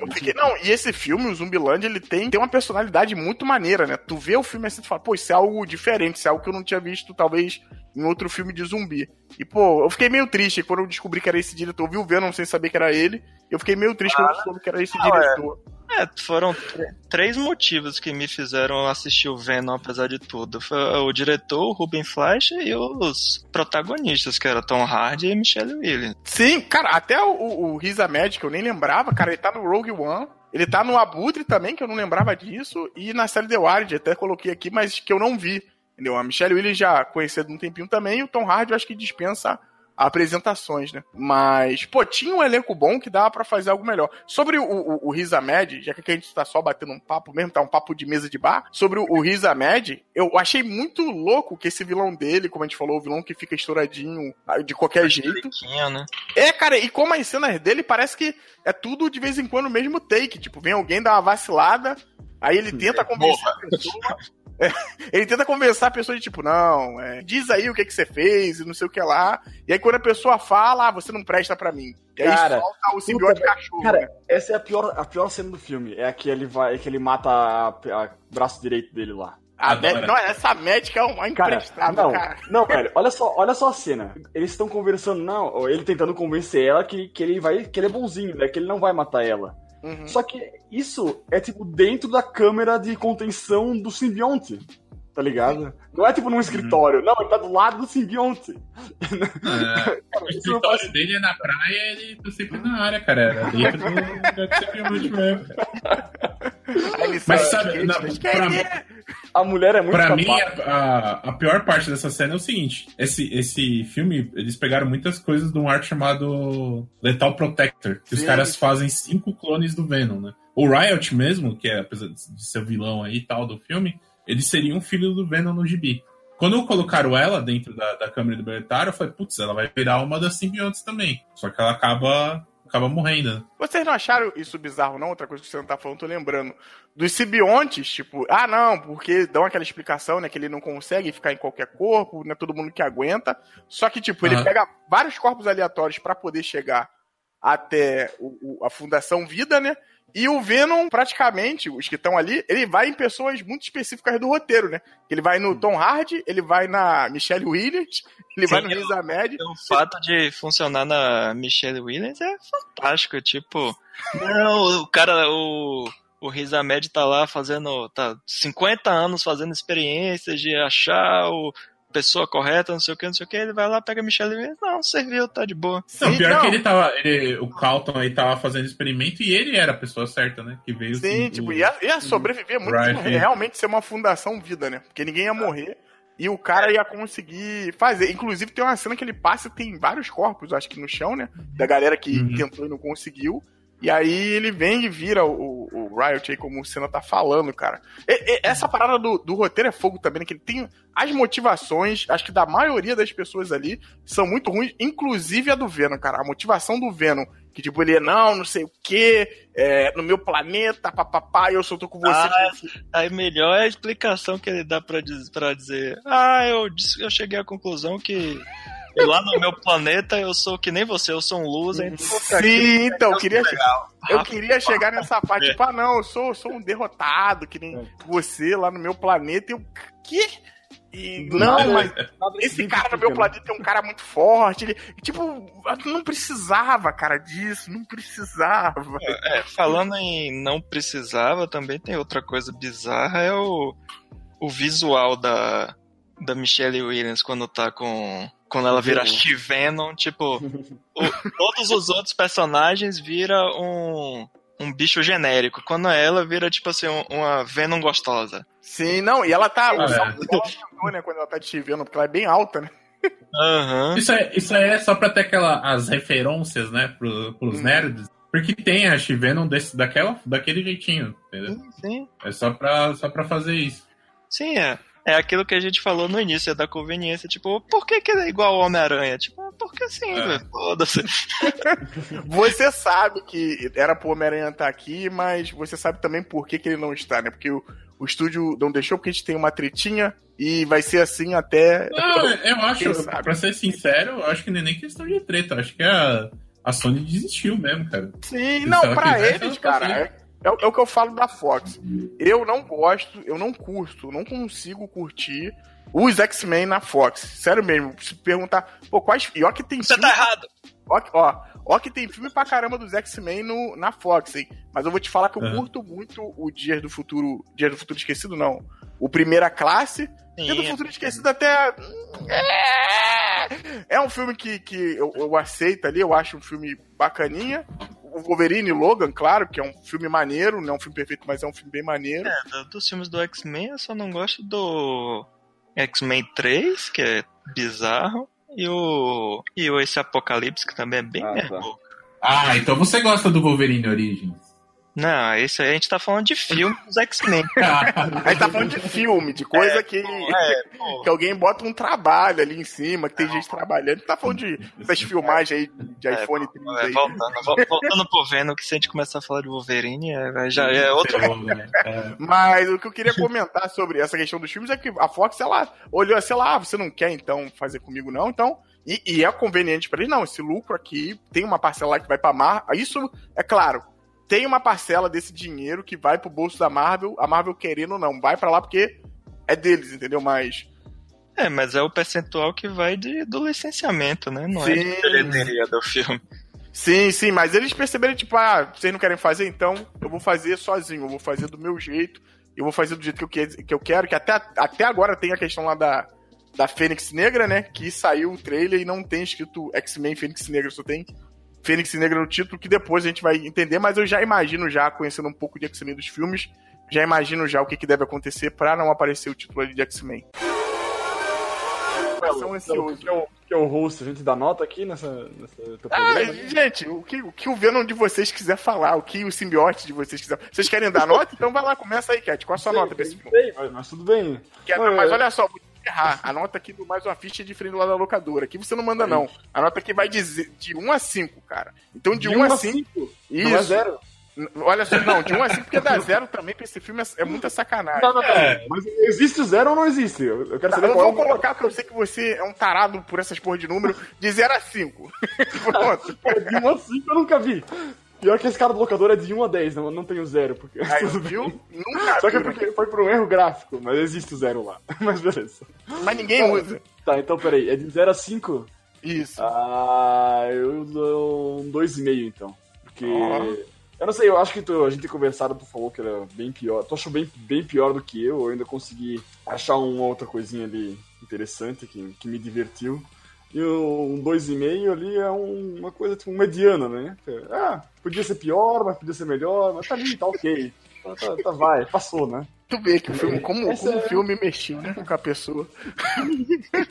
Eu fiquei. Não, e esse filme, o Zumbilândia, ele tem, tem uma personalidade muito maneira, né? Tu vê o filme assim e tu fala, pô, isso é algo diferente, isso é algo que eu não tinha visto, talvez, em outro filme de zumbi. E, pô, eu fiquei meio triste quando eu descobri que era esse diretor. Eu vi o Venom sem saber que era ele. Eu fiquei meio triste quando eu soube que era esse diretor. É, foram tr- três motivos que me fizeram assistir o Venom, apesar de tudo. Foi o diretor, o Ruben Fleischer, e os protagonistas, que eram Tom Hardy e Michelle Williams. Sim, cara, até o, o, o Ahmed, que eu nem lembrava, cara, ele tá no Rogue One. Ele tá no Abutre também, que eu não lembrava disso. E na série The Ward, até coloquei aqui, mas que eu não vi. Entendeu? A Michelle Williams já conhecida há um tempinho também. E o Tom Hardy eu acho que dispensa apresentações, né? Mas, pô, tinha um elenco bom que dava pra fazer algo melhor. Sobre o, o, o Riz Ahmed, já que a gente tá só batendo um papo mesmo, tá um papo de mesa de bar, sobre o, o Riz Ahmed, eu achei muito louco que esse vilão dele, como a gente falou, o vilão que fica estouradinho ah, de qualquer jeito. Tinha, né? É, cara, e como as cenas dele parece que é tudo de vez em quando o mesmo take. Tipo, vem alguém dar uma vacilada, aí ele tenta convencer a pessoa. É, ele tenta convencer a pessoa de tipo, não, é, diz aí o que, que você fez e não sei o que lá. E aí quando a pessoa fala, ah, você não presta pra mim. E aí Cara, solta o simbionte cachorro. Cara, né? essa é a pior, a pior cena do filme. É a que ele vai, é que ele mata a braço direito dele lá. A Adoro. mé- não, essa médica é uma Cara, emprestada, não, cara. não, velho, olha só, olha só a cena. Eles estão conversando, não, ou ele tentando convencer ela que, que ele vai, que ele é bonzinho, né? Que ele não vai matar ela. Uhum. Só que isso é tipo dentro da câmera de contenção do simbionte. Tá ligado? Não é tipo num escritório, não, ele tá do lado do simbionte. É, o escritório dele é na praia ele tá sempre na área, cara. Era dentro do sempre mesmo. Mas sai, sabe, "Gente, na- pra- é?" A mulher é muito Pra capaz. mim, a, a, a pior parte dessa cena é o seguinte: esse, esse filme, eles pegaram muitas coisas de um arte chamado Lethal Protector, que os Sim. caras fazem cinco clones do Venom, né? O Riot mesmo, que é, apesar de ser o vilão aí e tal do filme, ele seria um filho do Venom no gibi. Quando colocaram ela dentro da, da câmera do Bertário, eu falei, putz, ela vai virar uma das simbiontes também. Só que ela acaba, acaba morrendo. Vocês não acharam isso bizarro, não? Outra coisa que você não tá falando, tô lembrando. Dos simbiontes, tipo, ah, não, porque dão aquela explicação, né, que ele não consegue ficar em qualquer corpo, não é todo mundo que aguenta. Só que, tipo, ele pega vários corpos aleatórios pra poder chegar até o- o- a Fundação Vida, né? E o Venom, praticamente, os que estão ali, ele vai em pessoas muito específicas do roteiro, né? Ele vai no Tom Hardy, ele vai na Michelle Williams, ele Sim, vai no Riz Ahmed. O fato de funcionar na Michelle Williams é fantástico. Tipo, não, o cara, o, o Riz Ahmed tá lá fazendo, tá 50 anos fazendo experiências de achar o pessoa correta, não sei o que, não sei o que. Ele vai lá, pega a Michelle Williams, não, serviu, tá de boa. Não, Sim, pior não. que ele tava. ele- o Calton aí tava fazendo experimento e ele era a pessoa certa, né? Que veio Sim, assim, tipo, o- ia, ia sobreviver muito, Right, tipo, sim. realmente ser uma fundação vida, né? Porque ninguém ia morrer. E o cara ia conseguir fazer. Inclusive, tem uma cena que ele passa e tem vários corpos, acho que no chão, né? Da galera que Uhum. tentou e não conseguiu. E aí ele vem e vira o, o Riot aí, como o Senna tá falando, cara. E- e- essa parada do, do roteiro é fogo também, né? Que ele tem as motivações, acho que da maioria das pessoas ali, são muito ruins, inclusive a do Venom, cara. A motivação do Venom, que tipo, ele é, não, não sei o quê, é, no meu planeta, papapá, eu só tô com você. Ah, Aí melhor é a explicação que ele dá pra, diz, dizer. Ah, eu, eu cheguei à conclusão que eu lá no meu planeta eu sou que nem você, eu sou um loser. então. Sim, então, eu queria, eu queria chegar nessa parte, É. tipo, ah, não, eu sou, sou um derrotado, que nem você lá no meu planeta, e eu, quê? E, não, nada, mas nada esse cara no meu né? planeta é um cara muito forte, ele, e, tipo, não precisava, cara, disso, não precisava. É, falando em não precisava, também tem outra coisa bizarra, é o, o visual da, da Michelle Williams quando tá com. Quando ela vira She-Venom, tipo, o- todos os outros personagens vira um, um bicho genérico. Quando ela vira, tipo assim, um- uma Venom gostosa. Sim, não, e ela tá, Ah, o é. salto dela aumentou, né, quando ela tá te vendo, porque ela é bem alta, né? Aham. Isso, é, isso aí é só pra ter aquela, as referências, né, pro, pros Hum. nerds. Porque tem a Shivenom desse, daquela, daquele jeitinho, entendeu? Sim, sim. É só pra, só pra fazer isso. Sim, é. É aquilo que a gente falou no início, é da conveniência. Tipo, por que, que ele é igual ao Homem-Aranha? Tipo, porque sim, É. velho. Foda-se. Você sabe que era pro Homem-Aranha estar aqui, mas você sabe também por que, que ele não está, né? Porque o, o estúdio não deixou, porque a gente tem uma tretinha e vai ser assim até. Não, eu acho, sabe? pra ser sincero, eu acho que não é nem questão de treta. eu Acho que a, a Sony desistiu mesmo, cara. Sim, Se não, pra eles, cara, fazia. É, é o- é que eu falo da Fox. Eu não gosto, eu não curto, não consigo curtir os X-Men na Fox. Sério mesmo, se perguntar, pô, quais. E ó que tem Você filme. tá errado. Ó, que- ó, ó que tem filme pra caramba dos X-Men na Fox, hein? Mas eu vou te falar que eu Aham. curto muito o Dias do Futuro. Dias do Futuro Esquecido, não. O Primeira Classe. Dia do Sim, Futuro Esquecido até. É, é um filme que, que eu, eu aceito ali, eu acho um filme bacaninha. O Wolverine e Logan, claro, que é um filme maneiro, não é um filme perfeito, mas é um filme bem maneiro. É, do- dos filmes do X-Men, eu só não gosto do X-Men 3, que é bizarro, e o. E o esse Apocalipse, que também é bem Ah, tá. Ah, então você gosta do Wolverine Origins. Não, esse aí a gente tá falando de filme dos X-Men. Aí tá falando de filme, de coisa que, É, que alguém bota um trabalho ali em cima, que tem gente trabalhando. Tá falando de essas filmagens aí de É, iPhone 30 É, aí. voltando, vol- voltando pro Venom, que se a gente começar a falar de Wolverine, é, já é outro. É. Mas o que eu queria comentar sobre essa questão dos filmes é que a Fox, ela olhou assim, ela, ah, você não quer então fazer comigo não? Então, e, e é conveniente pra eles, não, esse lucro aqui tem uma parcela lá que vai pra Marvel. Isso, é claro, tem uma parcela desse dinheiro que vai pro bolso da Marvel, a Marvel querendo ou não, vai pra lá porque é deles, entendeu? Mas, É, mas é o percentual que vai de, do licenciamento, né? Não é Sim. de bilheteria do filme. sim, sim, mas eles perceberam, tipo, ah, vocês não querem fazer, então eu vou fazer sozinho, eu vou fazer do meu jeito, eu vou fazer do jeito que eu, que, que eu quero, que até, até agora tem a questão lá da, da Fênix Negra, né? Que saiu o trailer e não tem escrito X-Men Fênix Negra, só tem Fênix Negra no título, que depois a gente vai entender, mas eu já imagino, já conhecendo um pouco de X-Men dos filmes, já imagino já o que, que deve acontecer pra não aparecer o título ali de X-Men. Coração ansioso. Que é, o, que é o host, a gente dá nota aqui nessa, nessa Ah, gente, o que, o que o Venom de vocês quiser falar, o que o simbiote de vocês quiser. Vocês querem dar nota? Então vai lá, começa aí, Cat. Qual a sua nota pra esse filme? Sei, mas, mas tudo bem. Quer- mas é- olha só, vou errar. A nota aqui do mais uma ficha é diferente do lado da locadora. Aqui você não manda, não. A nota aqui vai dizer de 1 a 5, cara. Então de, 1 a 5. Não é Isso. zero. Olha só, não, de 1 a 5, porque dá zero também pra esse filme é, é muita sacanagem. Não, não, não. É. Mas existe o zero ou não existe? Eu, eu quero Tá, saber eu qual é vou o colocar, porque eu sei que você é um tarado por essas porra de número, de 0 a 5. Pronto. De 1 a 5 eu nunca vi. Pior que esse cara do locador é de 1 a 10, não, não tem o zero. Porque... Aí, viu? Nunca Só que é vi, né? porque foi por um erro gráfico, mas existe o zero lá. Mas beleza. Mas ninguém usa. Tá, então peraí, é de 0 a 5? Isso. Ah, eu dou um 2,5 então. Porque. Ó. Eu não sei, eu acho que tu- a gente tem conversado, tu falou que era bem pior. Tu achou bem, bem pior do que eu, eu ainda consegui achar uma outra coisinha ali interessante que, que me divertiu. E um 2,5 ali é um- uma coisa tipo mediana, né? Ah, podia ser pior, mas podia ser melhor, mas tá ali, tá ok. Tá, tá- tá, vai, passou, né? Tu vê que o filme, como, Essa como o é- filme mexeu, né? Com a pessoa.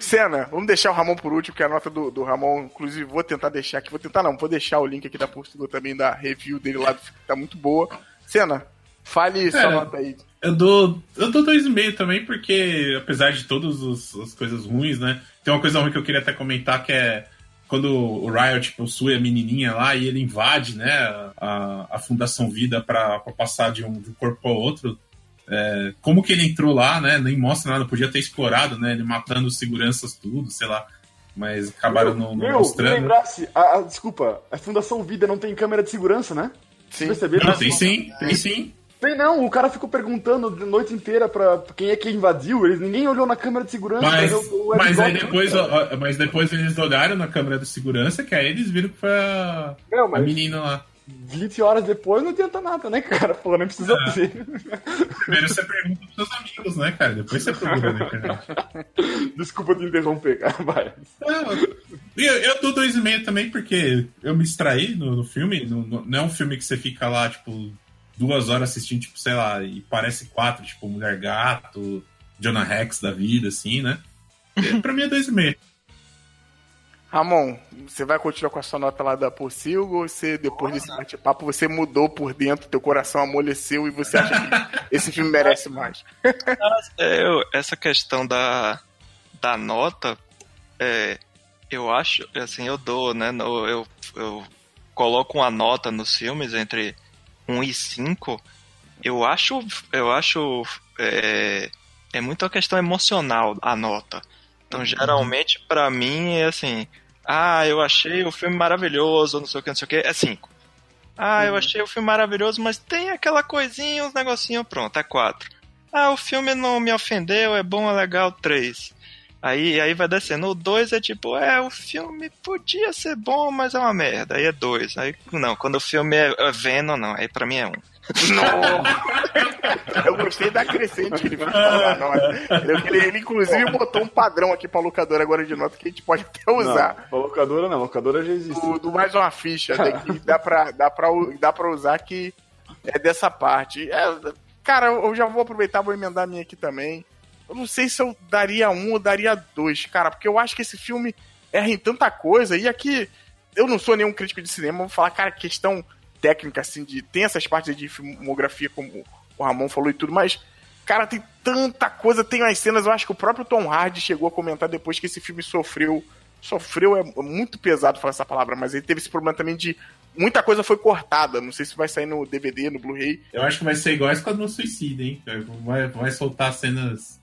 Cena, vamos deixar o Ramon por último, que a nota do, do Ramon, inclusive, vou tentar deixar aqui. Vou tentar não, vou deixar o link aqui da postura também da review dele lá, que tá muito boa. Cena, fale sua É. nota aí. Eu dou, eu dou 2,5 também, porque apesar de todas os- as coisas ruins, né? Tem uma coisa ruim que eu queria até comentar que é quando o Riot possui a menininha lá e ele invade, né, a, a Fundação Vida pra, pra passar de um, de um corpo ao outro. É, como que ele entrou lá, né? Nem mostra nada, podia ter explorado, né? Ele matando os seguranças, tudo, sei lá. Mas acabaram não, não Meu, me mostrando. lembrasse, a, a- desculpa, a Fundação Vida não tem câmera de segurança, né? Sim. Perceberam? Não, tem sim, tem sim. Tem não, o cara ficou perguntando a noite inteira pra quem é que invadiu, eles, ninguém olhou na câmera de segurança. Mas, o- o mas aí depois, ó, mas depois eles olharam na câmera de segurança, que aí eles viram que foi a, Não, a menina lá. 20 horas depois não adianta nada, né, cara? Pô, nem precisa É. ter. Primeiro você pergunta pros seus amigos, né, cara? Depois você procura na internet. Desculpa te interromper, cara, vai. Eu, eu dou dois e meio também, porque eu me distraí no, no filme. No- no- não é um filme que você fica lá, tipo, duas horas assistindo, tipo, sei lá, e parece quatro, tipo, Mulher Gato, Jonah Rex da vida, assim, né? E pra mim é dois e meio. Ramon, você vai continuar com a sua nota lá da Possilgo ou você, depois desse bate-papo, você mudou por dentro, teu coração amoleceu e você acha que esse filme merece mais? Eu, essa questão da, da nota, é, eu acho, assim, eu dou, né? no- eu, eu coloco uma nota nos filmes entre 1 e 5. Eu acho, eu acho, é, é muito a questão emocional a nota. Então, geralmente, pra mim, é assim, ah, eu achei o filme maravilhoso, não sei o que, não sei o que, é 5. Ah, eu achei o filme maravilhoso, mas tem aquela coisinha, uns negocinho, pronto, é 4. Ah, o filme não me ofendeu, é bom, é legal, 3. Aí, aí vai descendo. O 2 é tipo, é, o filme podia ser bom, mas é uma merda. Aí é 2. Aí, não, quando o filme é, é Venom, não. Aí pra mim é 1. Um. Eu gostei da crescente que ele fez pra nota. Ele, ele, ele, inclusive, botou um padrão aqui pra locadora agora de nota que a gente pode até usar. Não, pra locadora não, locadora já existe. do, do mais uma ficha daqui, dá pra, dá, pra, dá pra usar que é dessa parte. É, cara, eu já vou aproveitar, vou emendar a minha aqui também. Eu não sei se eu daria um ou daria dois, cara, porque eu acho que esse filme erra em tanta coisa. E aqui, eu não sou nenhum crítico de cinema, vou falar, cara, questão técnica, assim, de. Tem essas partes de filmografia, como o Ramon falou e tudo, mas. Cara, tem tanta coisa, tem as cenas. Eu acho que o próprio Tom Hardy chegou a comentar depois que esse filme sofreu sofreu é muito pesado falar essa palavra, mas ele teve esse problema também de muita coisa foi cortada. Não sei se vai sair no DVD, no Blu-ray. Eu acho que vai ser igual a Esquadrão Suicida, hein? Vai, vai soltar cenas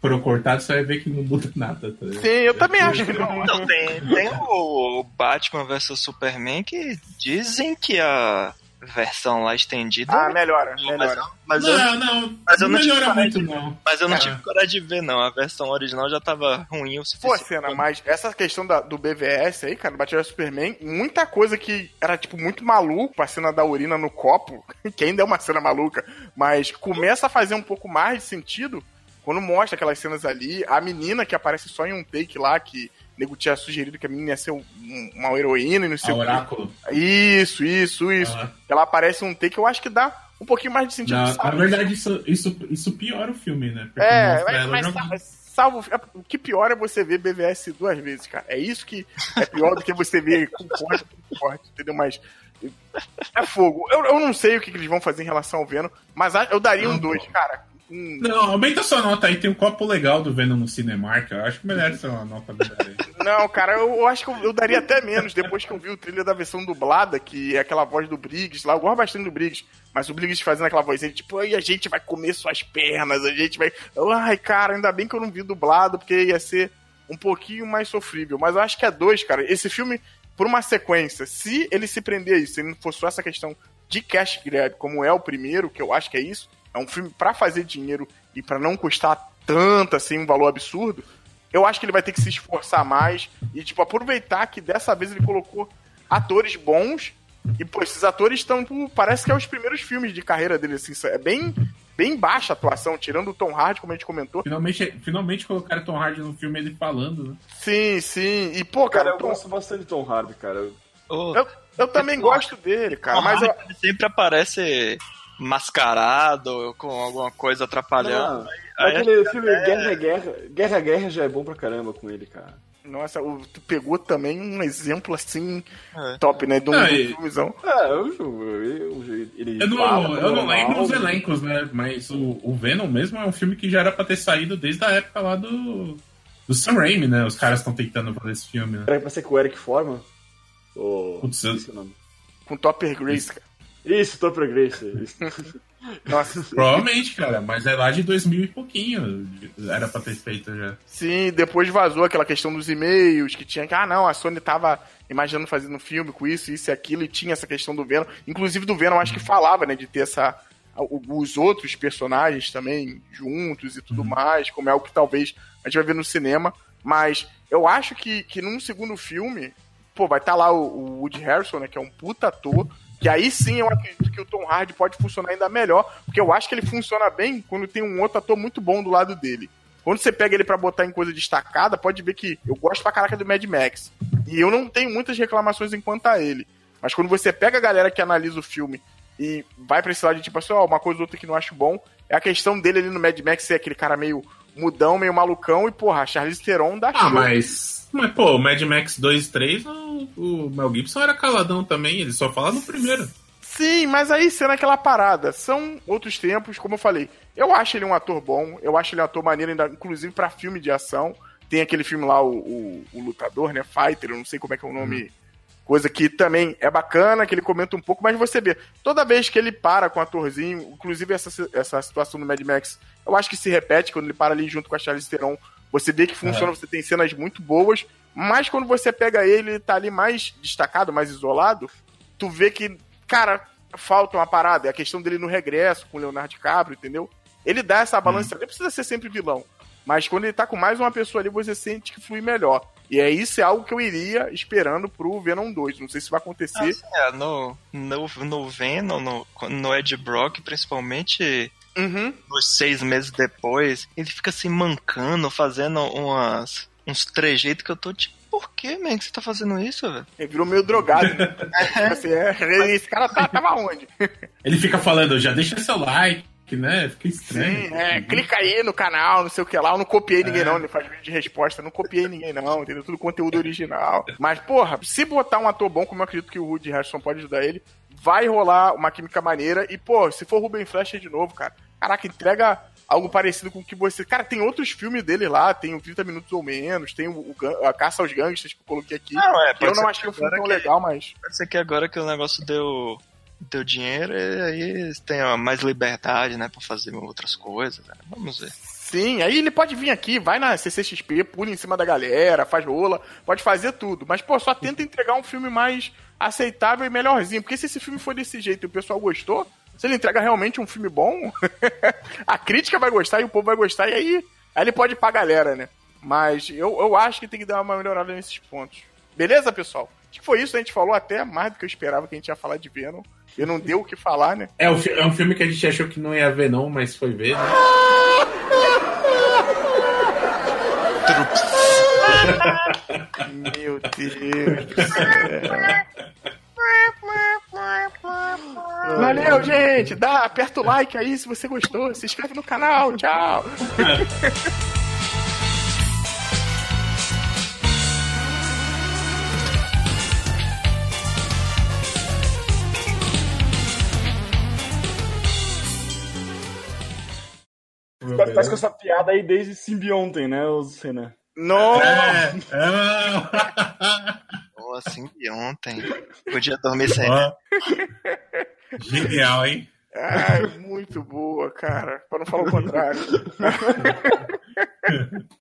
foram cortadas, você vai ver que não muda nada. Tá? Sim, eu também acho que não. Não, tem, tem o Batman vs Superman que dizem que a versão lá estendida. Ah, melhora, mas, melhora. mas eu, Não, não, mas eu não não melhora muito, não. mas eu não Ah. tive coragem de ver, não. A versão original já tava ruim o Pô, suficiente. cena, mas essa questão da- do BVS aí, cara, do Batman vs Superman, muita coisa que era, tipo, muito maluco, a cena da urina no copo, que ainda é uma cena maluca, mas começa a fazer um pouco mais de sentido quando mostra aquelas cenas ali, a menina que aparece só em um take lá, que o nego tinha sugerido que a menina ia ser um- uma heroína e não sei o. Oráculo. Isso, isso, isso. Ela aparece em um take, eu acho que dá um pouquinho mais de sentido. Na, sabe? na verdade, isso, isso, isso piora o filme, né? Porque É, mas, mas salvo. é, O que pior é você ver BVS duas vezes, cara. É isso que é pior do que você ver com corte, com corte, entendeu? Mas. É fogo. Eu, eu não sei o que, que eles vão fazer em relação ao Venom, mas eu daria um Não, dois, pô. cara. Um- Não, aumenta sua nota aí. Tem um copo legal do Venom no Cinemark. Eu acho que merece ser uma nota aí. Não, cara, eu, eu acho que eu, eu daria até menos depois que eu vi o trilha da versão dublada, que é aquela voz do Briggs lá. Eu gosto bastante do Briggs, mas o Briggs fazendo aquela vozinha, tipo, aí a gente vai comer suas pernas, a gente vai. Ai, cara, ainda bem que eu não vi dublado, porque ia ser um pouquinho mais sofrível. Mas eu acho que é dois, cara. Esse filme por uma sequência, se ele se prender a isso, se ele não for só essa questão de cash grab, como é o primeiro, que eu acho que é isso, é um filme para fazer dinheiro e para não custar tanto assim um valor absurdo, eu acho que ele vai ter que se esforçar mais e tipo aproveitar que dessa vez ele colocou atores bons e pô, esses atores estão, tipo, parece que é os primeiros filmes de carreira dele assim, é bem bem baixa a atuação, tirando o Tom Hardy, como a gente comentou. Finalmente, finalmente colocaram Tom Hardy no filme ele falando, né? Sim, sim. E pô, cara, Cara, eu Tom- gosto bastante de Tom Hardy, cara. Ô, eu, eu também gosto dele, cara, mas eu, ele sempre aparece mascarado, com alguma coisa atrapalhando. Não, Aí aquele filme Guerra, Guerra, Guerra, Guerra já é bom pra caramba com ele, cara. nossa, o- tu pegou também um exemplo assim É. top, né, de um, de e- filmezão. É, eu, eu, eu- ele Eu não, fala eu não lembro os elencos, né? Mas o, o Venom mesmo é um filme que já era pra ter saído desde a época lá do, do Sam Raimi, né? Os caras estão tentando fazer esse filme, né? Era pra ser com o Eric Forman? Ou... Putz, eu- esqueci o nome. Com Topper Grace, cara. Isso, Grace. Isso. Nossa, Provavelmente, cara, mas é lá de 2000 e pouquinho. Era pra ter feito já. sim, depois vazou aquela questão dos e-mails, que tinha que, ah não, a Sony tava imaginando fazendo um filme com isso, isso e aquilo, e tinha essa questão do Venom. Inclusive do Venom, acho que falava, né, de ter essa os outros personagens também juntos e tudo mais, como é algo que talvez a gente vai ver no cinema. Mas eu acho que, que num segundo filme, pô, vai estar lá o, o Woody Harrison, né, que é um puta ator, que aí sim eu acredito que o Tom Hardy pode funcionar ainda melhor, porque eu acho que ele funciona bem quando tem um outro ator muito bom do lado dele. Quando você pega ele pra botar em coisa destacada, pode ver que eu gosto pra caraca do Mad Max. E eu não tenho muitas reclamações enquanto a ele. Mas quando você pega a galera que analisa o filme e vai pra esse lado de tipo assim, ó, uma coisa ou outra que não acho bom, é a questão dele ali no Mad Max ser aquele cara meio mudão, meio malucão, e porra, a Charlize Theron dá Ah, show. mas. Mas, pô, o Mad Max 2 e 3, o, o Mel Gibson era caladão também, ele só fala no primeiro. Sim, mas aí sendo aquela parada, são outros tempos, como eu falei. Eu acho ele um ator bom, eu acho ele um ator maneiro, ainda, inclusive pra filme de ação. Tem aquele filme lá, o, o, o Lutador, né? Fighter, eu não sei como é que é o nome. Coisa que também é bacana, que ele comenta um pouco, mas você vê, toda vez que ele para com o atorzinho, inclusive essa, essa situação do Mad Max, eu acho que se repete quando ele para ali junto com a Charlize Theron. Você vê que funciona, você tem cenas muito boas, mas quando você pega ele, ele tá ali mais destacado, mais isolado, tu vê que, cara, falta uma parada. É a questão dele no regresso com o Leonardo DiCaprio, entendeu? Ele dá essa balança, nem precisa ser sempre vilão. Mas quando ele tá com mais uma pessoa ali, você sente que flui melhor. E é isso é algo que eu iria esperando pro Venom 2. Não sei se vai acontecer. Assim, é, no, no, no Venom, no, no Ed Brock, principalmente Uhum. uns seis meses depois, ele fica se mancando, fazendo umas, uns trejeitos que eu tô tipo, por que, man, que você tá fazendo isso, velho? Ele virou meio drogado. né? Tipo assim, é, esse cara tá, tava onde? Ele fica falando, já deixa seu like, né? Fica estranho. Sim, é, clica aí no canal, não sei o que lá. Eu não copiei ninguém, não. Ele faz vídeo de resposta. eu Não copiei ninguém, não. Entendeu? Tudo conteúdo original. Mas, porra, se botar um ator bom, como eu acredito que o Woody Harrison pode ajudar ele, vai rolar uma química maneira. E, pô, se for Ruben Fleischer de novo, cara, caraca, entrega algo parecido com o que você. Cara, tem outros filmes dele lá, tem o 30 Minutos ou Menos, tem o, o a Caça aos Gangsters que eu coloquei aqui. Não, é, que eu não achei o filme tão que- legal, mas. Pode ser que agora que o negócio deu, deu dinheiro, e aí tenham mais liberdade, né, pra fazer outras coisas, né? Vamos ver. Sim, aí ele pode vir aqui, vai na CCXP, pula em cima da galera, faz rola, pode fazer tudo. Mas, pô, só tenta entregar um filme mais aceitável e melhorzinho. Porque se esse filme for desse jeito e o pessoal gostou, se ele entrega realmente um filme bom, a crítica vai gostar e o povo vai gostar, e aí, aí ele pode ir pra galera, né? Mas eu, eu acho que tem que dar uma melhorada nesses pontos. Beleza, pessoal? Acho que foi isso, a gente falou até mais do que eu esperava que a gente ia falar de Venom. E não deu o que falar, né? É, um é um filme que a gente achou que não ia ver, não, mas foi ver, né? Meu Deus do céu. Valeu, gente. Dá, aperta o like aí se você gostou. Se inscreve no canal. Tchau. Parece com essa piada aí desde simbiontem, né, Renan? Não. É, é. Pô, assim ontem. Podia dormir sem. Ó. Genial, hein? Ai, muito boa, cara. Pra não falar o contrário.